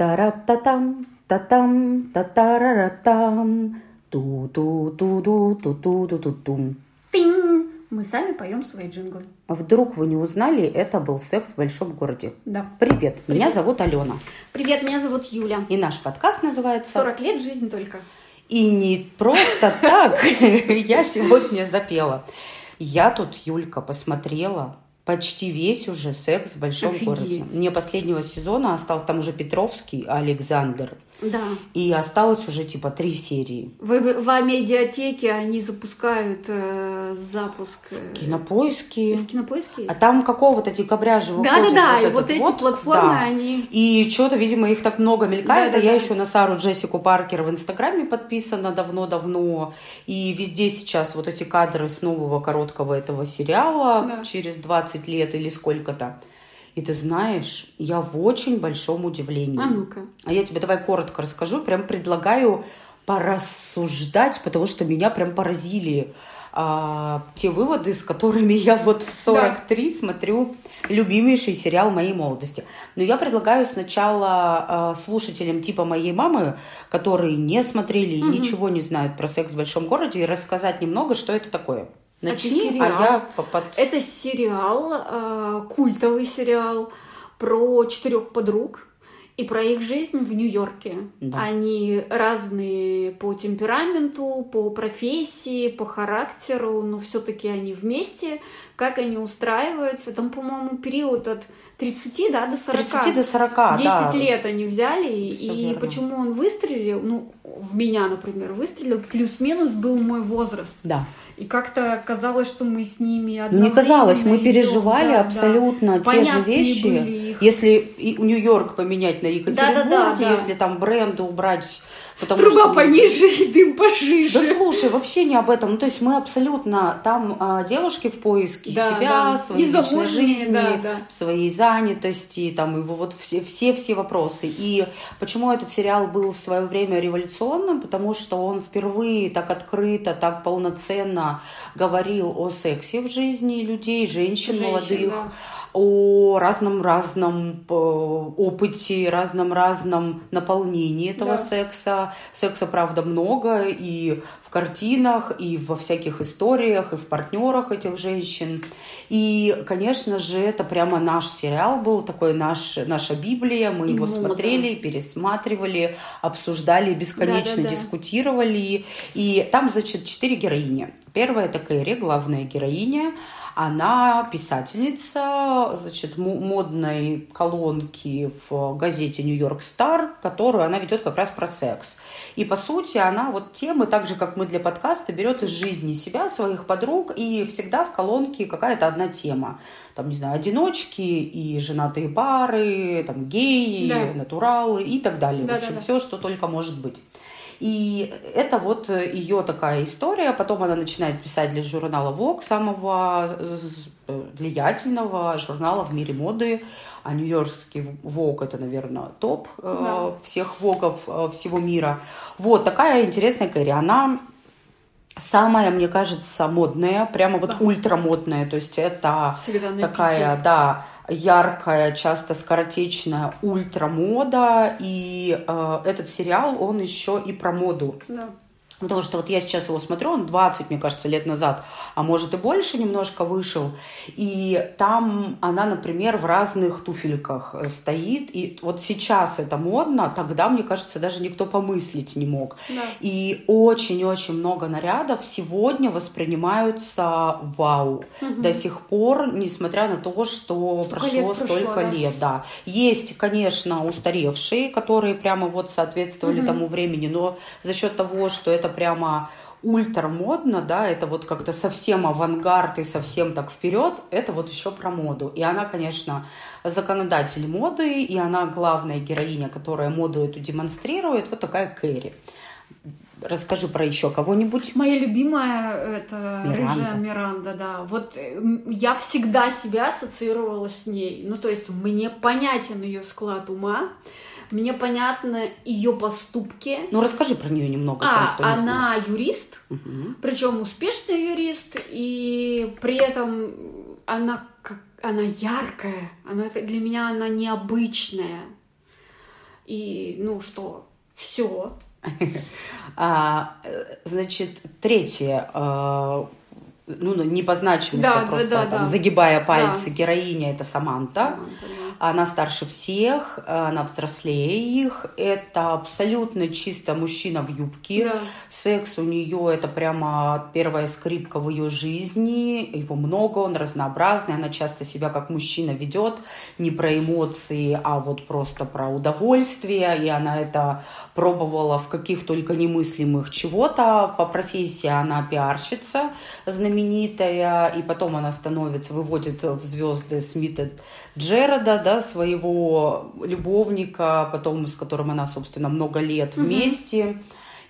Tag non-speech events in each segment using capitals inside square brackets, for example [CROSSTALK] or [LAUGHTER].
Тарап-та-там, та-там, та-тараратам, ту-ту-ту-ду-ту-ту-ду-ту-тум. Тинь! Мы сами поем свои джинглы. Вдруг вы не узнали, это был секс в большом городе. Да. Привет, меня зовут Алена. Привет, меня зовут Юля. И наш подкаст называется 40 лет жизнь только. И не просто так [LAUGHS] я сегодня запела. Я тут, Юлька, посмотрела почти весь уже секс в большом Офигеть. городе. Мне последнего сезона остался там уже Петровский, Александр. Да. И осталось уже типа три серии. В, в, в медиатеке они запускают э, запуск. э, и Кинопоиски. в кинопоиске А есть? там какого-то декабря же выходит Да-да-да, и этот вот эти платформы, да. они... И что-то, видимо, их так много мелькает. А Да-да-да. я еще на Сару Джессику Паркер в Инстаграме подписана давно-давно. И везде сейчас вот эти кадры с нового короткого этого сериала Да. через 20 лет или сколько-то. И ты знаешь, я в очень большом удивлении. А ну-ка. А я тебе давай коротко расскажу. Прям предлагаю порассуждать, потому что меня прям поразили а, те выводы, с которыми я вот в 43 смотрю любимейший сериал моей молодости. Но я предлагаю сначала а, слушателям типа моей мамы, которые не смотрели и Мгм. ничего не знают про секс в большом городе, рассказать немного, что это такое. Это Начни, а сериал. я по- под- Это сериал, э, культовый сериал про четырех подруг и про их жизнь в Нью-Йорке. Да. Они разные по темпераменту, по профессии, по характеру, но все-таки они вместе. Как они устраиваются? Там, по-моему, период от 30 да, до 40. 30 до 40, 10 да. лет они взяли, Всё и верно. почему он выстрелил, ну, в меня, например, выстрелил, плюс-минус был мой возраст. Да. И как-то казалось, что мы с ними Ну, не казалось, мы переживали да, абсолютно те же Понятные вещи. были их. Если Нью-Йорк поменять на Екатеринбург, Да-да-да, да. если там бренды убрать, потому Труба что... пониже и дым пожиже. Да слушай, вообще не об этом. Ну, то есть мы абсолютно там а, девушки в поиске Да, себя, да. своей личной жизни, да, да. своей занятости, там его вот все, все все вопросы. И почему этот сериал был в свое время революционным? Потому что он впервые так открыто, так полноценно говорил о сексе в жизни людей, женщин, Женщин, молодых да. О разном-разном э, опыте, разном-разном наполнении этого Да. секса. Секса, правда, много и в картинах, и во всяких историях, и в партнерах этих женщин. И, конечно же, это прямо наш сериал был, такой наш, наша Библия. Мы И его мода. смотрели, пересматривали, обсуждали, бесконечно Да-да-да. дискутировали. И там, значит, четыре героини. Первая это Кэрри, главная героиня. Она писательница, значит, мо- модной колонки в газете «Нью-Йорк Стар», которую она ведет как раз про секс. И, по сути, она вот темы, так же, как мы для подкаста, берет из жизни себя, своих подруг, и всегда в колонке какая-то одна тема. Там, не знаю, одиночки и женатые пары, там, геи, Да. натуралы и так далее. В Да-да-да. общем, все, что только может быть. И это вот ее такая история. Потом она начинает писать для журнала Vogue, самого э, э, влиятельного журнала в мире моды. А нью-йоркский Vogue это, наверное, топ э, Да. всех вогов э, всего мира. Вот такая интересная Кэрри. Она самая, мне кажется, модная, прямо вот Да. ультрамодная. То есть это такая, пике. да, яркая, часто скоротечная ультрамода. И э, этот сериал, он еще и про моду. Да. Потому что вот я сейчас его смотрю, он 20, мне кажется, лет назад, а может и больше немножко вышел. И там она, например, в разных туфельках э, стоит. И вот сейчас это модно, тогда, мне кажется, даже никто помыслить не мог. Да. И очень-очень много нарядов сегодня воспринимаются вау. До сих пор, несмотря на то, что Сколько прошло лет прошло, столько да. лет, да. Есть, конечно, устаревшие, которые прямо вот соответствовали тому времени, но за счет того, что это прямо ультрамодно, да, это вот как-то совсем авангард и совсем так вперед, это вот еще про моду. И она, конечно, законодатель моды, и она главная героиня, которая моду эту демонстрирует, вот такая Кэрри. Расскажи про еще кого-нибудь. Моя любимая это Миранда. рыжая Миранда, да. Вот э, м, я всегда себя ассоциировала с ней. Ну, то есть мне понятен ее склад ума, мне понятны ее поступки. Ну, расскажи про нее немного тем, А, кто не знает. она юрист, Мгм. причем успешный юрист, и при этом она как она яркая, она для меня она необычная. И, ну что, все. [LAUGHS] А, значит, третье, а, ну, не по значимости, Да, а да, просто да, там, да. загибая пальцы, Да. героиня это Саманта. Она старше всех, она взрослее их. Это абсолютно чисто мужчина в юбке. Да. Секс у нее это прямо первая скрипка в ее жизни. Его много, он разнообразный. Она часто себя как мужчина ведет. Не про эмоции, а вот просто про удовольствие. И она это пробовала в каких только немыслимых чего-то. По профессии она пиарщица знаменитая. И потом она становится, выводит в звезды Смита Джерода, да, своего любовника, потом с которым она, собственно, много лет вместе.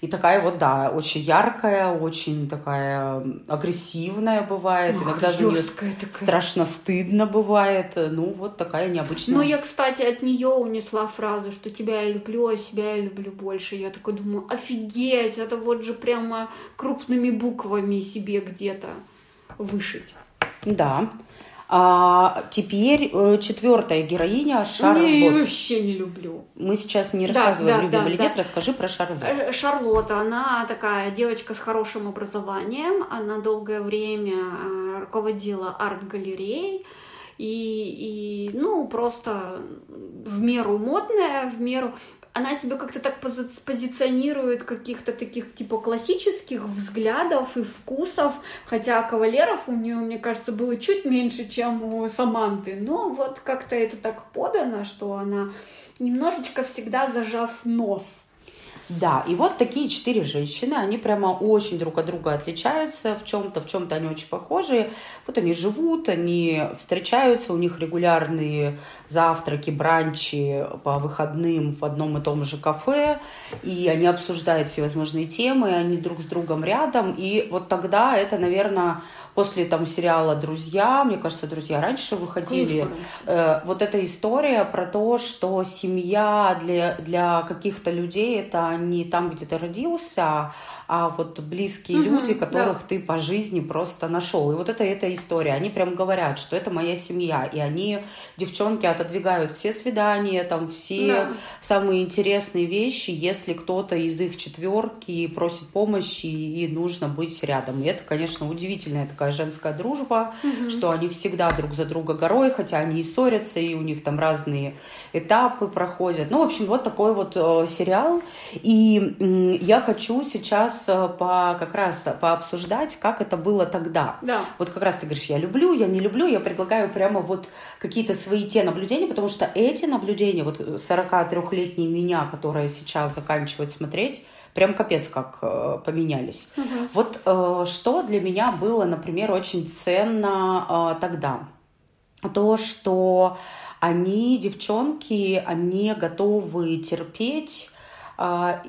И такая вот, да, очень яркая, очень такая агрессивная бывает. Ох, Иногда за нее такая. страшно стыдно бывает. Ну, вот такая необычная. Ну, я, кстати, от нее унесла фразу, что тебя я люблю, а себя я люблю больше. Я такой думаю, офигеть, это вот же прямо крупными буквами себе где-то вышить. Да. А теперь э, четвертая героиня Я ее Шарлотт. вообще не люблю. Мы сейчас не рассказываем, да, любим да, или да. нет. Расскажи про Шарлотт. Э, Шарлотта, она такая девочка с хорошим образованием. Она долгое время э, руководила арт-галереей. И, и, ну, просто в меру модная, в меру... Она себя как-то так пози- позиционирует каких-то таких типа классических взглядов и вкусов, хотя кавалеров у нее, мне кажется, было чуть меньше, чем у Саманты. Но вот как-то это так подано, что она немножечко всегда зажав нос. Да, и вот такие четыре женщины, они прямо очень друг от друга отличаются в чем-то, в чем-то они очень похожи. Вот они живут, они встречаются, у них регулярные завтраки, бранчи по выходным в одном и том же кафе, и они обсуждают всевозможные темы, они друг с другом рядом, и вот тогда это, наверное, после там сериала «Друзья», мне кажется, «Друзья» раньше выходили. Э, вот эта история про то, что семья для, для каких-то людей это не там, где ты родился, а вот близкие Мгм, люди, которых да. ты по жизни просто нашел. И вот это эта история. Они прям говорят, что это моя семья. И они, девчонки, отодвигают все свидания, там все Да. самые интересные вещи, если кто-то из их четверки просит помощи и нужно быть рядом. И это, конечно, удивительная такая женская дружба, что они всегда друг за друга горой, хотя они и ссорятся, и у них там разные этапы проходят. Ну, в общем, вот такой вот э, сериал. И я хочу сейчас э, по, как раз пообсуждать, как это было тогда. Да. Вот как раз ты говоришь, я люблю, я не люблю, я предлагаю прямо вот какие-то свои те наблюдения, потому что эти наблюдения, вот 43-летней меня, которая сейчас заканчивает смотреть, прям капец как э, поменялись. Вот э, что для меня было, например, очень ценно э, тогда. То, что они, девчонки, они готовы терпеть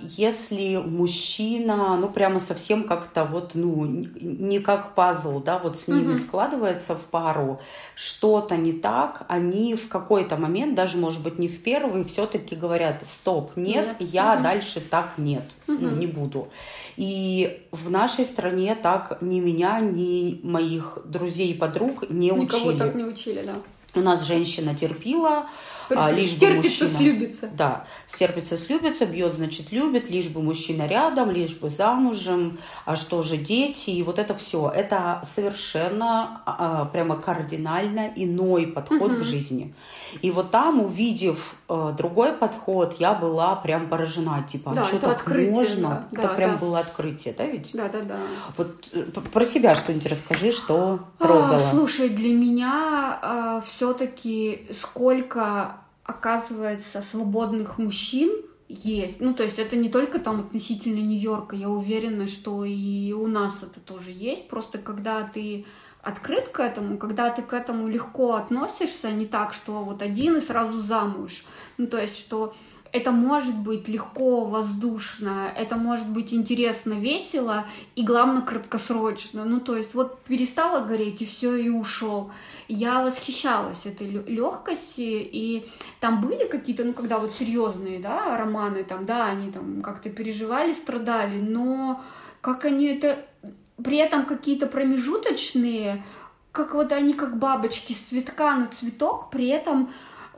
если мужчина, ну, прямо совсем как-то вот, ну, не как пазл, да, вот с ними Мгм. складывается в пару, что-то не так, они в какой-то момент, даже, может быть, не в первый, все-таки говорят, стоп, нет, Нет. я Мгм. дальше так нет, Мгм. не буду. И в нашей стране так ни меня, ни моих друзей и подруг не Никого учили. так не учили, да. У нас женщина терпила, а, лишь бы Терпится, мужчина... слюбится. Да, стерпится, слюбится, бьет, значит, любит, лишь бы мужчина рядом, лишь бы замужем, а что же дети, и вот это все. Это совершенно а, прямо кардинально иной подход к Мгм. жизни. И вот там, увидев э, другой подход, я была прям поражена, типа, Да, а что так открытие, можно? да, это да, прям да. было открытие, да, ведь? Да, да, да. Вот э, про себя что-нибудь расскажи, что А, трогало. слушай, для меня все-таки сколько оказывается свободных мужчин есть. Ну, то есть это не только там относительно Нью-Йорка. Я уверена, что и у нас это тоже есть. Просто когда ты открыт к этому, когда ты к этому легко относишься, не так, что вот один и сразу замуж. Ну, то есть, что это может быть легко, воздушно, это может быть интересно, весело и, главное, краткосрочно. Ну, то есть, вот перестало гореть, и все, и ушел. Я восхищалась этой легкости, и там были какие-то, ну, когда вот серьезные, да, романы, там, да, они там как-то переживали, страдали, но как они это... При этом какие-то промежуточные, как вот они как бабочки с цветка на цветок, при этом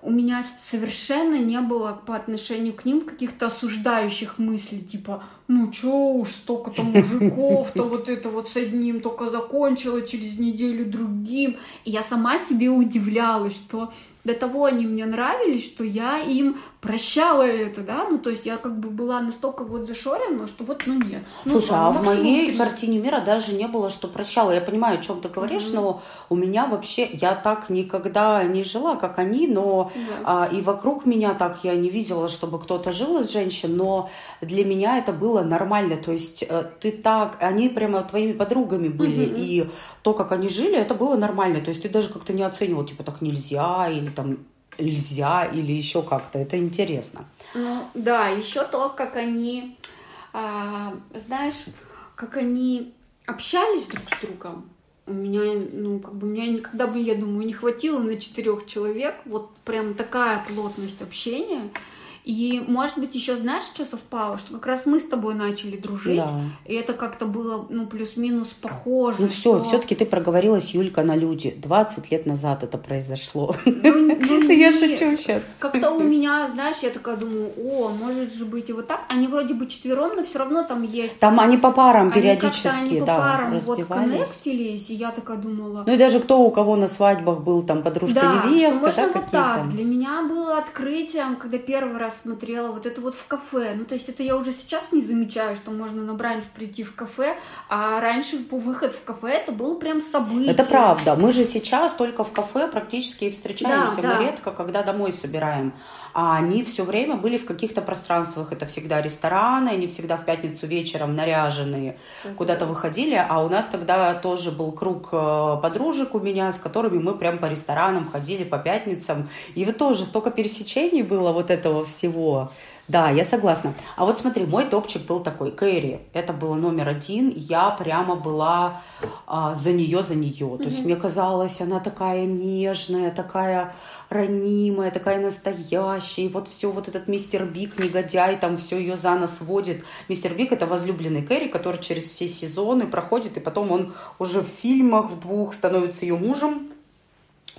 у меня совершенно не было по отношению к ним каких-то осуждающих мыслей, типа, ну чё уж, столько-то мужиков-то вот это вот с одним только закончила, через неделю другим. И я сама себе удивлялась, что до того они мне нравились, что я им прощала это, да, ну, то есть я как бы была настолько вот зашорена, что вот, ну, нет. Ну, Слушай, там, а в моей три. картине мира даже не было, что прощала. Я понимаю, о чем ты говоришь, mm-hmm. но у меня вообще, я так никогда не жила, как они, но yeah. а, и вокруг меня так я не видела, чтобы кто-то жил из женщин, но для меня это было нормально, то есть э, ты так, они прямо твоими подругами были, mm-hmm. и то, как они жили, это было нормально, то есть ты даже как-то не оценивал, типа, так нельзя, или там нельзя или еще как-то. Это интересно. Ну да, еще то, как они, а, знаешь, как они общались друг с другом. У меня, ну, как бы, у меня никогда бы, я думаю, не хватило на четырех человек. Вот прям такая плотность общения. И, может быть, еще знаешь, что совпало? Что как раз мы с тобой начали дружить, да. и это как-то было, ну, плюс-минус похоже. Ну, все, что... все-таки ты проговорилась, Юлька, на люди. 20 лет назад это произошло. Ну, ну, [LAUGHS] я шучу сейчас. Как-то у меня, знаешь, я такая думаю, о, может же быть и вот так. Они вроде бы четвером, но все равно там есть. Там они по парам периодически, они по парам вот коннектились, и я такая думала. Ну и даже кто у кого на свадьбах был, там подружка невеста, да, можно вот так. Для меня было открытием, когда первый раз смотрела вот это вот в кафе. Ну, то есть это я уже сейчас не замечаю, что можно на бранч прийти в кафе, а раньше по выход в кафе это было прям событие. Это правда. Мы же сейчас только в кафе практически и встречаемся. Да, Мы да. редко, когда домой собираем. А они все время были в каких-то пространствах. Это всегда рестораны, они всегда в пятницу вечером наряженные uh-huh. куда-то выходили. А у нас тогда тоже был круг э, подружек у меня, с которыми мы прям по ресторанам ходили по пятницам. И вот тоже столько пересечений было вот этого всего. Да, я согласна. А вот смотри, мой топчик был такой. Кэрри, это было номер один. Я прямо была а, за нее, за нее. Mm-hmm. То есть мне казалось, она такая нежная, такая ранимая, такая настоящая. И вот все вот этот мистер Биг, негодяй, там все ее за нос водит. Мистер Биг это возлюбленный Кэрри, который через все сезоны проходит, и потом он уже в фильмах в двух становится ее мужем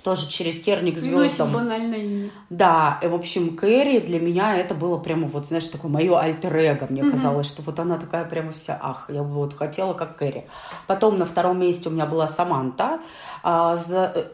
тоже через терник звездам. Ну, банальное имя. Да, и, в общем, Кэрри для меня это было прямо вот, знаешь, такое мое альтер-эго. Мне угу. казалось, что вот она такая прямо вся, ах, я бы вот хотела как Кэрри. Потом на втором месте у меня была Саманта. А,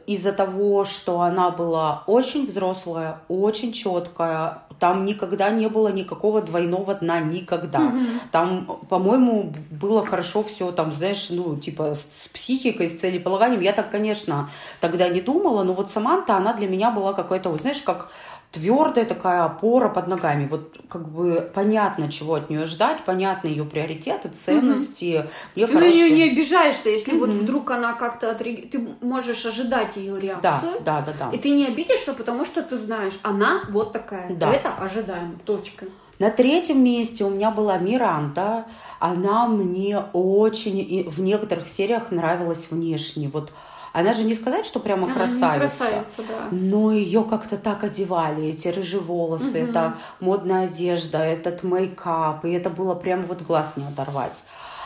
из-за того, что она была очень взрослая, очень четкая, там никогда не было никакого двойного дна, никогда. Mm-hmm. Там, по-моему, было хорошо все, там, знаешь, ну, типа, с психикой, с целеполаганием. Я так, конечно, тогда не думала, но вот Саманта, она для меня была какой-то, вот, знаешь, как твердая такая опора под ногами. Вот как бы понятно, чего от нее ждать, понятно ее приоритеты, ценности. Угу. Ты на нее не обижаешься, если угу. вот вдруг она как-то отреаг... ты можешь ожидать ее реакцию. Да, да, да, да. И ты не обидишься, потому что ты знаешь, она вот такая. Да. Это ожидаемо. Точка. На третьем месте у меня была Миранда. Она мне очень в некоторых сериях нравилась внешне. Вот она же не сказать, что прямо Она красавица, красавица да. но ее как-то так одевали, эти рыжие волосы, угу. это модная одежда, этот мейкап, и это было прям вот глаз не оторвать.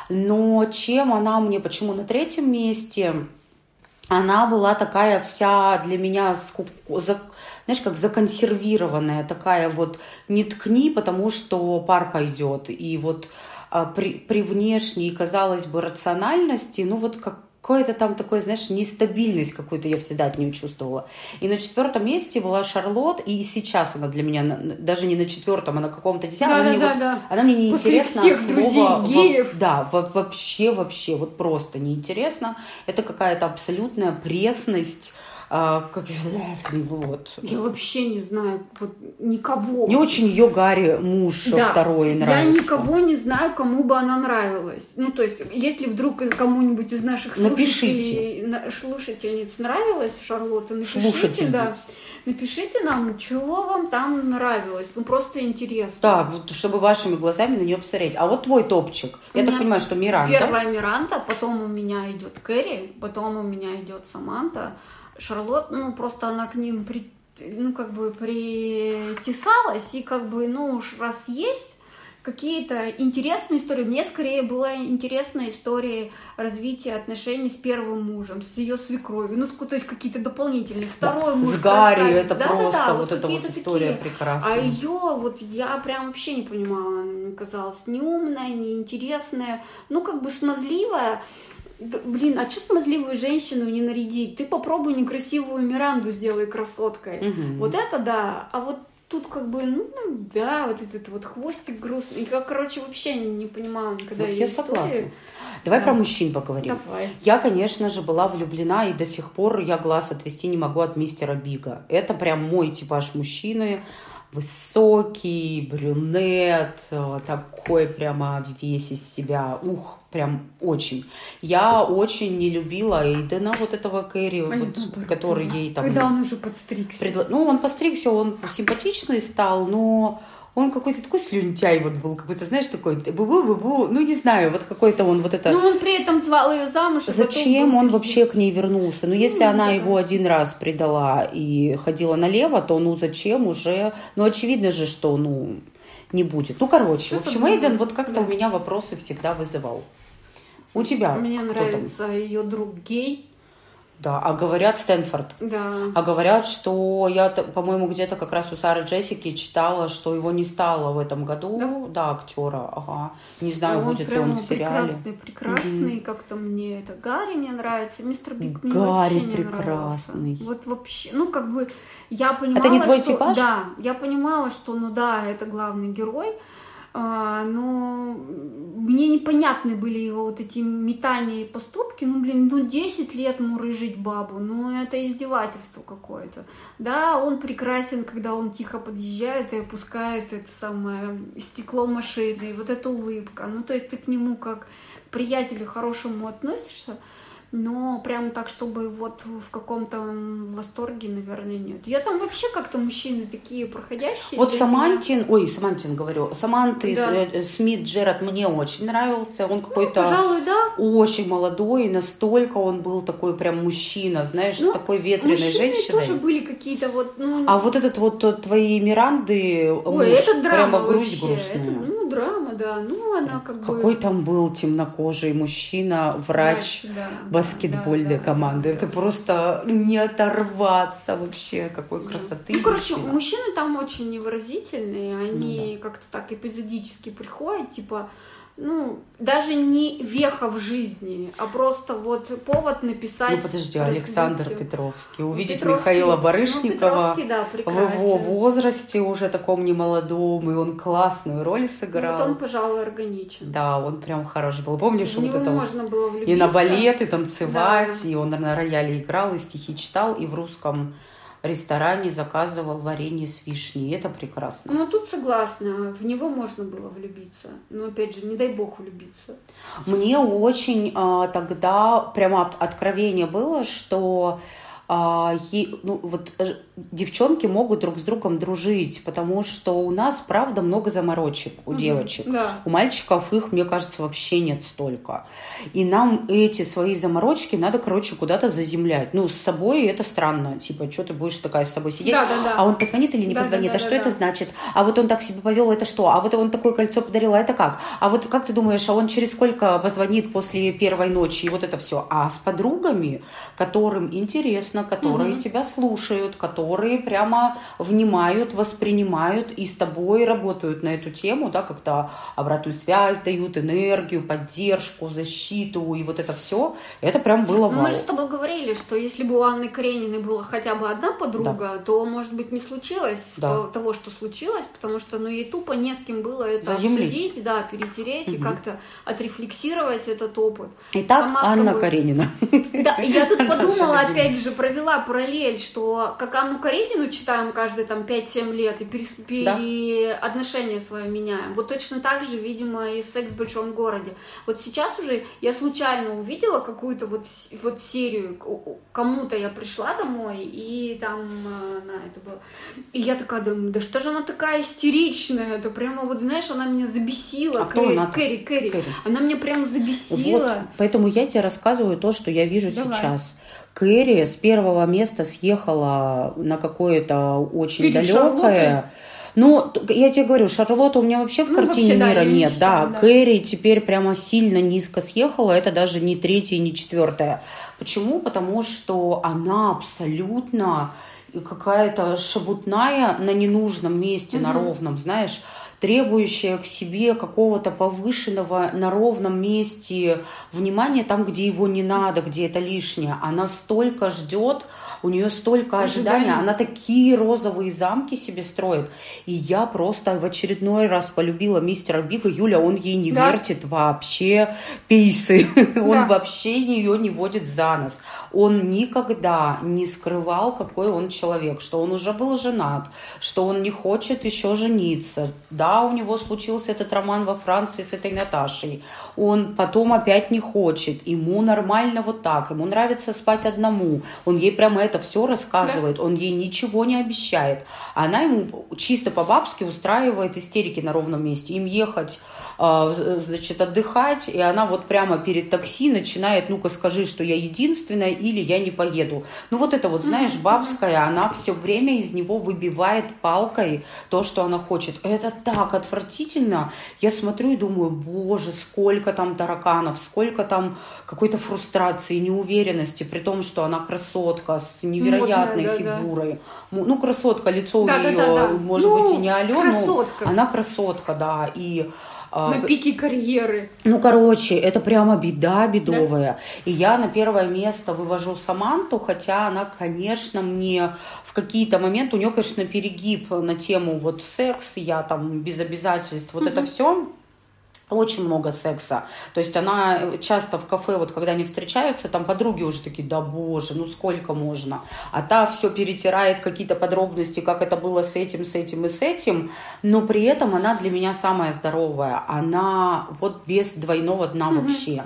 Но чем она мне, почему на третьем месте? Она была такая вся для меня, знаешь, как законсервированная, такая вот не ткни, потому что пар пойдет. И вот а, при, при внешней, казалось бы, рациональности, ну вот как какое-то там такое, знаешь, нестабильность какую-то я всегда от нее чувствовала. И на четвертом месте была Шарлот, и сейчас она для меня даже не на четвертом, а на каком-то десятом. Да, она, да, мне да, вот, да. она мне не После интересна всех слова. Геев. Во, да, во, вообще, вообще, вот просто неинтересно. Это какая-то абсолютная пресность а, как вот. Я вообще не знаю вот никого. Не очень ее Гарри муж да. второй нравится. Я никого не знаю, кому бы она нравилась. Ну, то есть, если вдруг кому-нибудь из наших слушателей, слушательниц нравилась Шарлотта, напишите, да. Напишите нам, чего вам там нравилось. Ну, просто интересно. Да, вот, чтобы вашими глазами на нее посмотреть. А вот твой топчик. У Я так понимаю, что Миранда. Первая Миранда, потом у меня идет Кэрри, потом у меня идет Саманта, Шарлот, ну, просто она к ним при, ну, как бы притесалась, и как бы, ну, уж раз есть, какие-то интересные истории. Мне скорее была интересная история развития отношений с первым мужем, с ее свекровью. Ну, то есть какие-то дополнительные. Второй да. муж. С Гарри красавец. это да, просто да, да, вот, вот эта вот история такие. прекрасная. А ее вот я прям вообще не понимала. Она казалась не умная, не интересная, ну, как бы смазливая. Блин, а что смазливую женщину не нарядить? Ты попробуй некрасивую Миранду сделай красоткой. Мгм. Вот это да. А вот тут как бы, ну да, вот этот вот хвостик грустный. Я, короче, вообще не, понимала никогда я истории. согласна. Давай Да. про мужчин поговорим. Давай. Я, конечно же, была влюблена, и до сих пор я глаз отвести не могу от мистера Бига. Это прям мой типаж мужчины. Высокий, брюнет, э, такой прямо весь из себя. Ух, прям очень. Я очень не любила Эйдена, вот этого Кэрри, А вот, который да. ей там... Когда он уже подстригся. предла- Ну, он постригся, он симпатичный стал, но он какой-то такой слюнтяй вот был, какой-то, знаешь, такой бу-бу-бу-бу, ну, не знаю, вот какой-то он вот это... Ну, он при этом звал ее замуж. потом Зачем он вообще к ней вернулся? Ну, если Ну, она да. его один раз предала и ходила налево, то ну зачем уже? Ну, очевидно же, что ну не будет. Ну, короче, в общем. Эйден вот как-то Да. у меня вопросы всегда вызывал. У тебя Мне нравится ее друг гей. Да, а говорят Стэнфорд. Да. А говорят, что я, по-моему, где-то как раз у Сары Джессики читала, что его не стало в этом году. Да? Да, актера. Ага. Не знаю, А будет ли он в сериале. прекрасный, прекрасный, как-то мне это Гарри мне нравится, мистер Биг мне Гарри вообще не прекрасный. нравился. Вот вообще, ну как бы я понимала, Это не твой что, типаж? да, я понимала, что ну да, это главный герой, но мне непонятны были его вот эти метальные поступки, ну блин, ну 10 лет мурыжить бабу, ну это издевательство какое-то. Да, он прекрасен, когда он тихо подъезжает и опускает это самое стекло машины, и вот эта улыбка. Ну, то есть ты к нему как к приятелю хорошему относишься, но прям так, чтобы вот в каком-то восторге, наверное, нет. Я там вообще как-то мужчины такие проходящие. Вот Самантин, ой, Самантин говорю, Саманты Да. э, Смит Джерард мне очень нравился. Он меня, ну, какой-то пожалуй, да. очень молодой, и настолько он был такой прям мужчина, знаешь, с Ну, такой ветреной женщиной. тоже были какие-то вот, ну, А вот этот вот э, твои Миранды ой, муж, это драма прямо грусть вообще. грустная. Это, ну, драма, да. Ну, она как бы... Какой там был темнокожий мужчина, врач да, да, баскетбольной да, да, команды. да, Это да. просто не оторваться вообще, какой красоты. Ну, короче, мужчина. мужчины там очень невыразительные, они как-то так эпизодически приходят, типа, ну, даже не веха в жизни, а просто вот повод написать. Ну подожди. Александр Петровский. Увидеть Петровский- Михаила ну, Барышникова Петровский, да, в его возрасте, уже таком немолодом, и он классную роль Ну, сыграл. вот он, пожалуй, органичен. Да, он прям хороший был. Помнишь, В вот это вот можно было влюбиться. и на балет, и танцевать, Да. и он на рояле играл, и стихи читал, и в русском ресторане заказывал варенье с вишней. Это прекрасно. Ну, тут согласна, в него можно было влюбиться. Но, опять же, не дай бог влюбиться. Мне очень а, тогда прямо от- откровение было, что а, е- ну, вот, э, девчонки могут друг с другом дружить, потому что у нас, правда, много заморочек у Мгм. девочек. Да. У мальчиков их, мне кажется, вообще нет столько. И нам эти свои заморочки надо, короче, куда-то заземлять. Ну, с собой это странно. Типа, что ты будешь такая с собой сидеть? Да, да, да. А он позвонит или не Да, позвонит? да, да, а что да, это да. значит? А вот он так себя повел, это что? А вот он такое кольцо подарил, а это как? А вот как ты думаешь, а он через сколько позвонит после первой ночи? И вот это все. А с подругами, которым интересно, которые Мгм. тебя слушают, которые прямо внимают, воспринимают и с тобой работают на эту тему, да, как-то обратную связь дают, энергию, поддержку, защиту и вот это все, это прям было Ну, вау. мы же с тобой говорили, что если бы у Анны Карениной была хотя бы одна подруга, то, может быть, не случилось Да. то- того, что случилось, потому что, ну, ей тупо не с кем было это Заземлить. обсудить, да, перетереть и Мгм. как-то отрефлексировать этот опыт. Итак, сама Анна собой. Каренина. Да, и я тут [LAUGHS] подумала, опять же, провела параллель, что как Анну Каренину читаем каждые там 5-7 лет и перес- Да. отношение свое меняем. Вот точно так же, видимо, и секс в большом городе. Вот сейчас уже я случайно увидела какую-то вот, вот серию, кому-то я пришла домой, и там э, на это было. И я такая думаю, да что же она такая истеричная, это прямо вот, знаешь, она меня забесила. А кто Кэрри, она-то? Кэрри, Кэрри. Кэрри. Она меня прям забесила. Вот, поэтому я тебе рассказываю то, что я вижу Давай. сейчас. Кэрри с первого места съехала на какое-то очень Перед далекое. Ну, я тебе говорю, Шарлотта у меня вообще в Ну, картине вообще, да, мира не нет. считаю, да, да. Кэрри теперь прямо сильно низко съехала. Это даже не третья, не четвертая. Почему? Потому что она абсолютно какая-то шабутная на ненужном месте, на Мгм. ровном, знаешь, требующая к себе какого-то повышенного на ровном месте внимания там, где его не надо, где это лишнее. Она столько ждет, у нее столько ожиданий, Ожиданий. она такие розовые замки себе строит. И я просто в очередной раз полюбила мистера Бига. Юля, он ей не Да. вертит вообще пейсы. [LAUGHS] Он Да. вообще ее не водит за нос. Он никогда не скрывал, какой он человек, что он уже был женат, что он не хочет еще жениться. Да, у него случился этот роман во Франции с этой Наташей. Он потом опять не хочет. Ему нормально вот так. Ему нравится спать одному. Он ей прямо это все рассказывает. Он ей ничего не обещает. Она ему чисто по-бабски устраивает истерики на ровном месте. Им ехать, значит, отдыхать, и она вот прямо перед такси начинает, ну-ка скажи, что я единственная, или я не поеду. Ну вот это вот, знаешь, бабская, она все время из него выбивает палкой то, что она хочет. Это так отвратительно. Я смотрю и думаю, боже, сколько там тараканов, сколько там какой-то фрустрации, неуверенности, при том, что она красотка с невероятной Модная, да, да. фигурой. Му- Ну, красотка, лицо у Да, да, нее, да, да. может Ну, быть, и не алё, но красотка. она красотка, да. И а, На пике карьеры. ну, короче, это прямо беда бедовая. И я на первое место вывожу Саманту, хотя она, конечно, мне в какие-то моменты, у нее, конечно, перегиб на тему вот секс, я там без обязательств, вот это все. Очень много секса. То есть она часто в кафе, вот когда они встречаются, там подруги уже такие, да боже, ну сколько можно. А та все перетирает какие-то подробности, как это было с этим, с этим и с этим. Но при этом она для меня самая здоровая. Она вот без двойного дна вообще.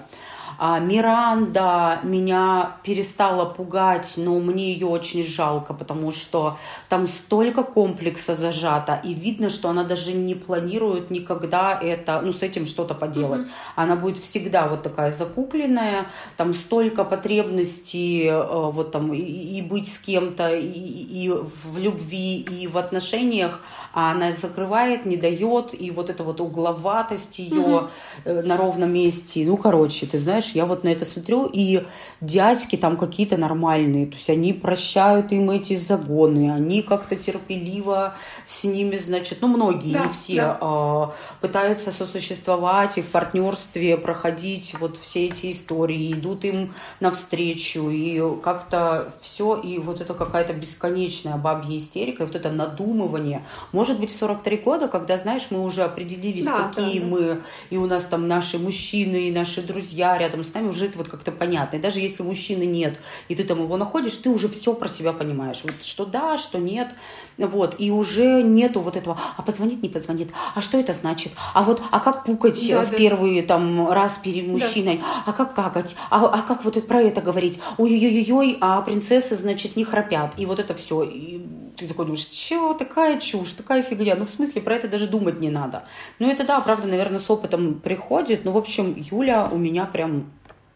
А Миранда меня перестала пугать, но мне ее очень жалко, потому что там столько комплекса зажато, и видно, что она даже не планирует никогда это, ну, с этим что-то поделать. Она будет всегда вот такая закупленная, там столько потребностей, э, вот там, и, и быть с кем-то, и, и в любви, и в отношениях, а она закрывает, не дает, и вот эта вот угловатость ее э, на ровном месте. Ну, короче, ты знаешь, я вот на это смотрю, и дядьки там какие-то нормальные, то есть они прощают им эти загоны, они как-то терпеливо с ними, значит, ну, многие, Да, не все, да. а, пытаются сосуществовать и в партнерстве проходить вот все эти истории, идут им навстречу, и как-то все, и вот это какая-то бесконечная бабья истерика, и вот это надумывание. Может быть, в 43 года, когда, знаешь, мы уже определились, Да, какие да, да. мы, и у нас там наши мужчины, и наши друзья рядом с нами, уже это вот как-то понятно. И даже если мужчины нет, и ты там его находишь, ты уже все про себя понимаешь. Вот что да, что нет. Вот. И уже нету вот этого, а позвонит, не позвонит, а что это значит? А вот, а как пукать Да, в да. первый там раз перед мужчиной? А как какать? А, а как вот про это говорить? Ой-ой-ой, а принцессы, значит, не храпят. И вот это все. И ты такой думаешь, чего такая чушь, такая фигня. Ну, в смысле, про это даже думать не надо. Ну, это да, правда, наверное, с опытом приходит. Ну, в общем, Юля у меня прям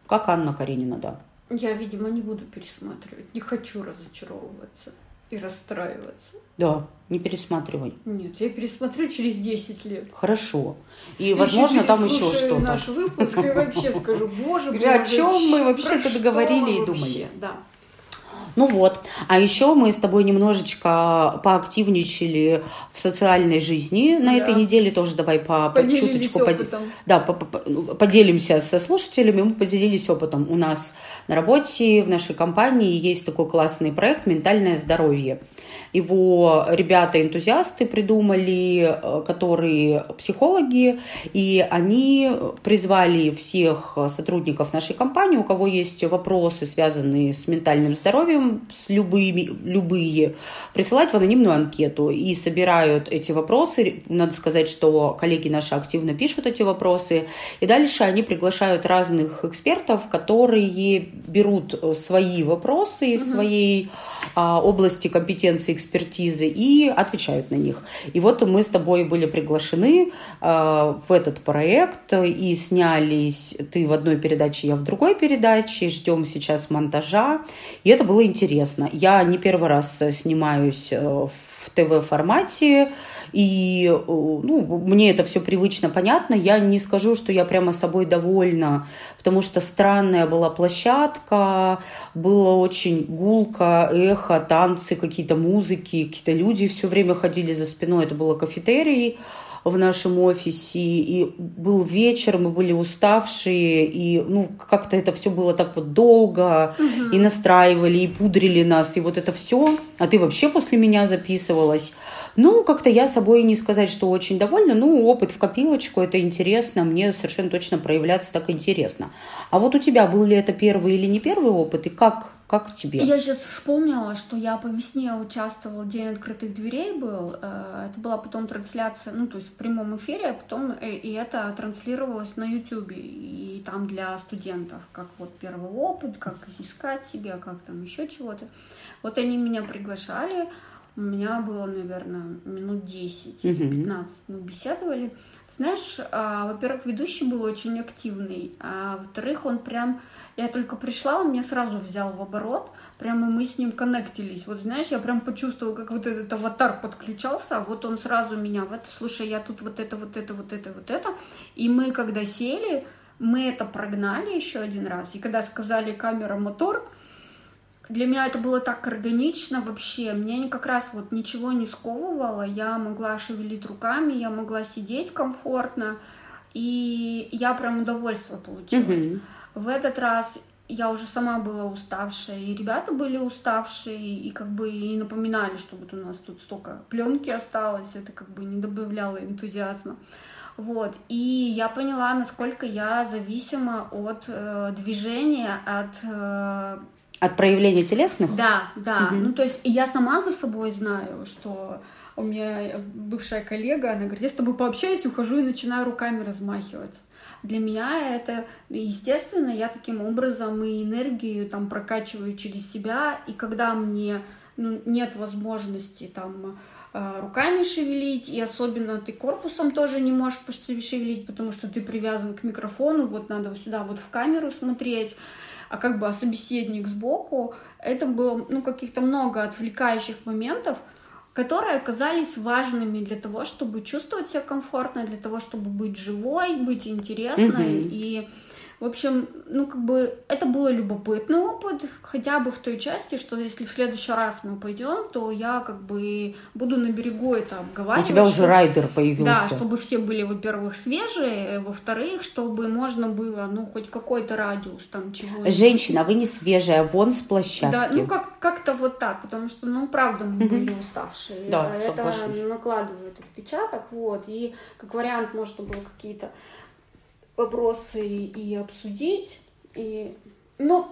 как Анна Каренина, да. Я, видимо, не буду пересматривать. Не хочу разочаровываться и расстраиваться. Да, не пересматривай. Нет, я пересмотрю через 10 лет. Хорошо. И, Еще возможно, там еще что-то. наш выпуск и вообще скажу, боже, Говорю, о чем мы вообще-то договорили и вообще?» думали? Да. Ну вот. А еще мы с тобой немножечко поактивничали в социальной жизни на Да. этой неделе. Тоже давай по, по чуточку опытом. Да, по- по- по- поделимся со слушателями, мы поделились опытом. У нас на работе, в нашей компании есть такой классный проект «Ментальное здоровье». Его ребята-энтузиасты придумали, э, которые психологи, и они призвали всех сотрудников нашей компании, у кого есть вопросы, связанные с ментальным здоровьем, с любыми, любые, присылать в анонимную анкету и собирают эти вопросы. Надо сказать, что коллеги наши активно пишут эти вопросы. И дальше они приглашают разных экспертов, которые берут свои вопросы из своей а, области компетенции экспертизы и отвечают на них. И вот мы с тобой были приглашены а, в этот проект и снялись ты в одной передаче, я в другой передаче. Ждем сейчас монтажа. И это было интересно. Я не первый раз снимаюсь э, в ТВ-формате, и э, ну, мне это все привычно, понятно. Я не скажу, что я прямо собой довольна, потому что странная была площадка, было очень гулко, эхо, танцы, какие-то музыки, какие-то люди все время ходили за спиной. Это было кафетерий в нашем офисе, и был вечер, мы были уставшие, и ну как-то это все было так вот долго, угу. и настраивали, и пудрили нас, и вот это все. А ты вообще после меня записывалась. Ну, как-то я собой не сказать, что очень довольна. Ну, опыт в копилочку, это интересно. Мне совершенно точно проявляться так интересно. А вот у тебя был ли это первый или не первый опыт? И как, как тебе? Я сейчас вспомнила, что я по весне участвовала, День открытых дверей был. Э, это была потом трансляция, ну, то есть в прямом эфире, а потом э, и это транслировалось на YouTube. И там для студентов, как вот первый опыт, как искать себя, как там еще чего-то. Вот они меня приглашали. У меня было, наверное, минут 10-15 мы беседовали. Знаешь, а, во-первых, ведущий был очень активный, а во-вторых, он прям... Я только пришла, он меня сразу взял в оборот, прямо мы с ним коннектились. Вот знаешь, я прям почувствовала, как вот этот аватар подключался, а вот он сразу меня в это, слушай, я тут вот это, вот это, вот это, вот это. И мы, когда сели, мы это прогнали еще один раз. И когда сказали камера, мотор, для меня это было так органично вообще. Мне как раз вот ничего не сковывало. Я могла шевелить руками, я могла сидеть комфортно. И я прям удовольствие получила. Mm-hmm. В этот раз я уже сама была уставшая, и ребята были уставшие, и как бы и напоминали, что вот у нас тут столько пленки осталось, это как бы не добавляло энтузиазма. Вот. И я поняла, насколько я зависима от э, движения, от э, от проявления телесных? Да, да. Угу. Ну, то есть я сама за собой знаю, что у меня бывшая коллега, она говорит, я с тобой пообщаюсь, ухожу и начинаю руками размахивать. Для меня это, естественно, я таким образом и энергию там прокачиваю через себя, и когда мне ну, нет возможности там э, руками шевелить, и особенно ты корпусом тоже не можешь почти шевелить, потому что ты привязан к микрофону, вот надо сюда вот в камеру смотреть, а как бы а собеседник сбоку, это было ну, каких-то много отвлекающих моментов, которые оказались важными для того, чтобы чувствовать себя комфортно, для того, чтобы быть живой, быть интересной. Mm-hmm. И в общем, ну, как бы, это был любопытный опыт, хотя бы в той части, что если в следующий раз мы пойдем, то я, как бы, буду на берегу это обговаривать. У тебя уже райдер появился. Да, чтобы все были, во-первых, свежие, во-вторых, чтобы можно было, ну, хоть какой-то радиус там чего Женщина, вы не свежая, вон с площадки. Да, ну, как- как-то вот так, потому что, ну, правда, мы были уставшие. Да, это накладывает отпечаток, вот, и как вариант можно было какие-то вопросы и обсудить. И, ну,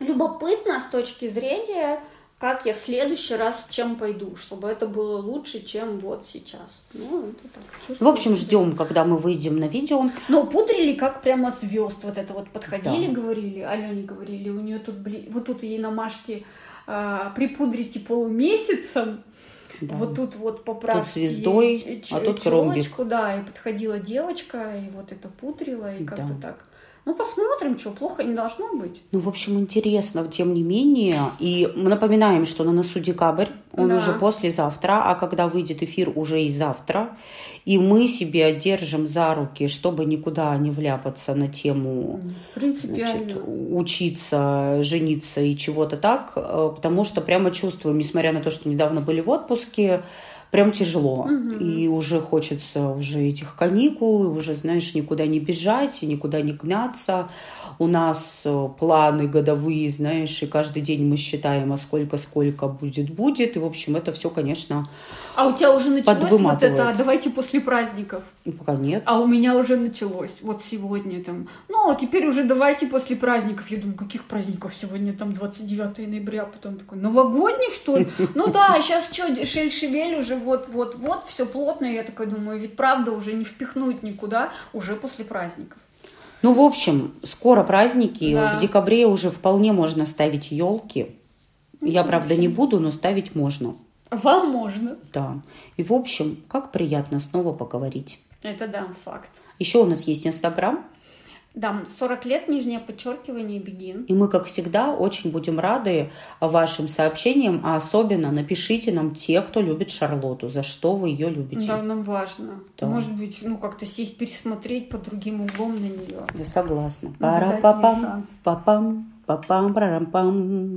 любопытно с точки зрения, как я в следующий раз с чем пойду, чтобы это было лучше, чем вот сейчас. Ну, это так. В общем, ждем, когда мы выйдем на видео. Ну, пудрили как прямо звезд. Вот это вот подходили, да. говорили, Алене говорили, у нее тут, блин, вот тут ей намажьте, а, припудрите полумесяцем, да. Вот тут вот поправьте. Тут звездой, а тут ромбик. Да, и подходила девочка, и вот это пудрила, и как-то так. Ну, посмотрим, что, плохо не должно быть. Ну, в общем, интересно, тем не менее. И мы напоминаем, что на носу декабрь, он да. уже послезавтра, а когда выйдет эфир, уже и завтра. И мы себе держим за руки, чтобы никуда не вляпаться на тему значит, учиться, жениться и чего-то так, э, потому что прямо чувствуем, несмотря на то, что недавно были в отпуске, прям тяжело. Угу. И уже хочется уже этих каникул, и уже, знаешь, никуда не бежать, и никуда не гнаться. У нас э, планы годовые, знаешь, и каждый день мы считаем, а сколько-сколько будет-будет. И, в общем, это все, конечно, А у тебя уже началось вот это, давайте после праздников? Ну, пока нет. А у меня уже началось, вот сегодня там. Ну, а теперь уже давайте после праздников. Я думаю, каких праздников сегодня там 29 ноября, потом такой, новогодний, что ли? Ну да, сейчас что, шель-шевель уже вот-вот-вот, все плотно. Я такая думаю, ведь правда уже не впихнуть никуда, уже после праздников. Ну, в общем, скоро праздники. Да. В декабре уже вполне можно ставить елки. Ну, Я, правда, не буду, но ставить можно. Вам можно. Да. И, в общем, как приятно снова поговорить. Это да, факт. Еще у нас есть Инстаграм. Да, 40 лет, нижнее подчеркивание, бегин. И мы, как всегда, очень будем рады вашим сообщениям, а особенно напишите нам те, кто любит Шарлоту, за что вы ее любите. Да, нам важно. Да. Может быть, ну как-то сесть, пересмотреть под другим углом на нее. Я согласна. Ей Пара-па-пам, папам, папам, парам-пам.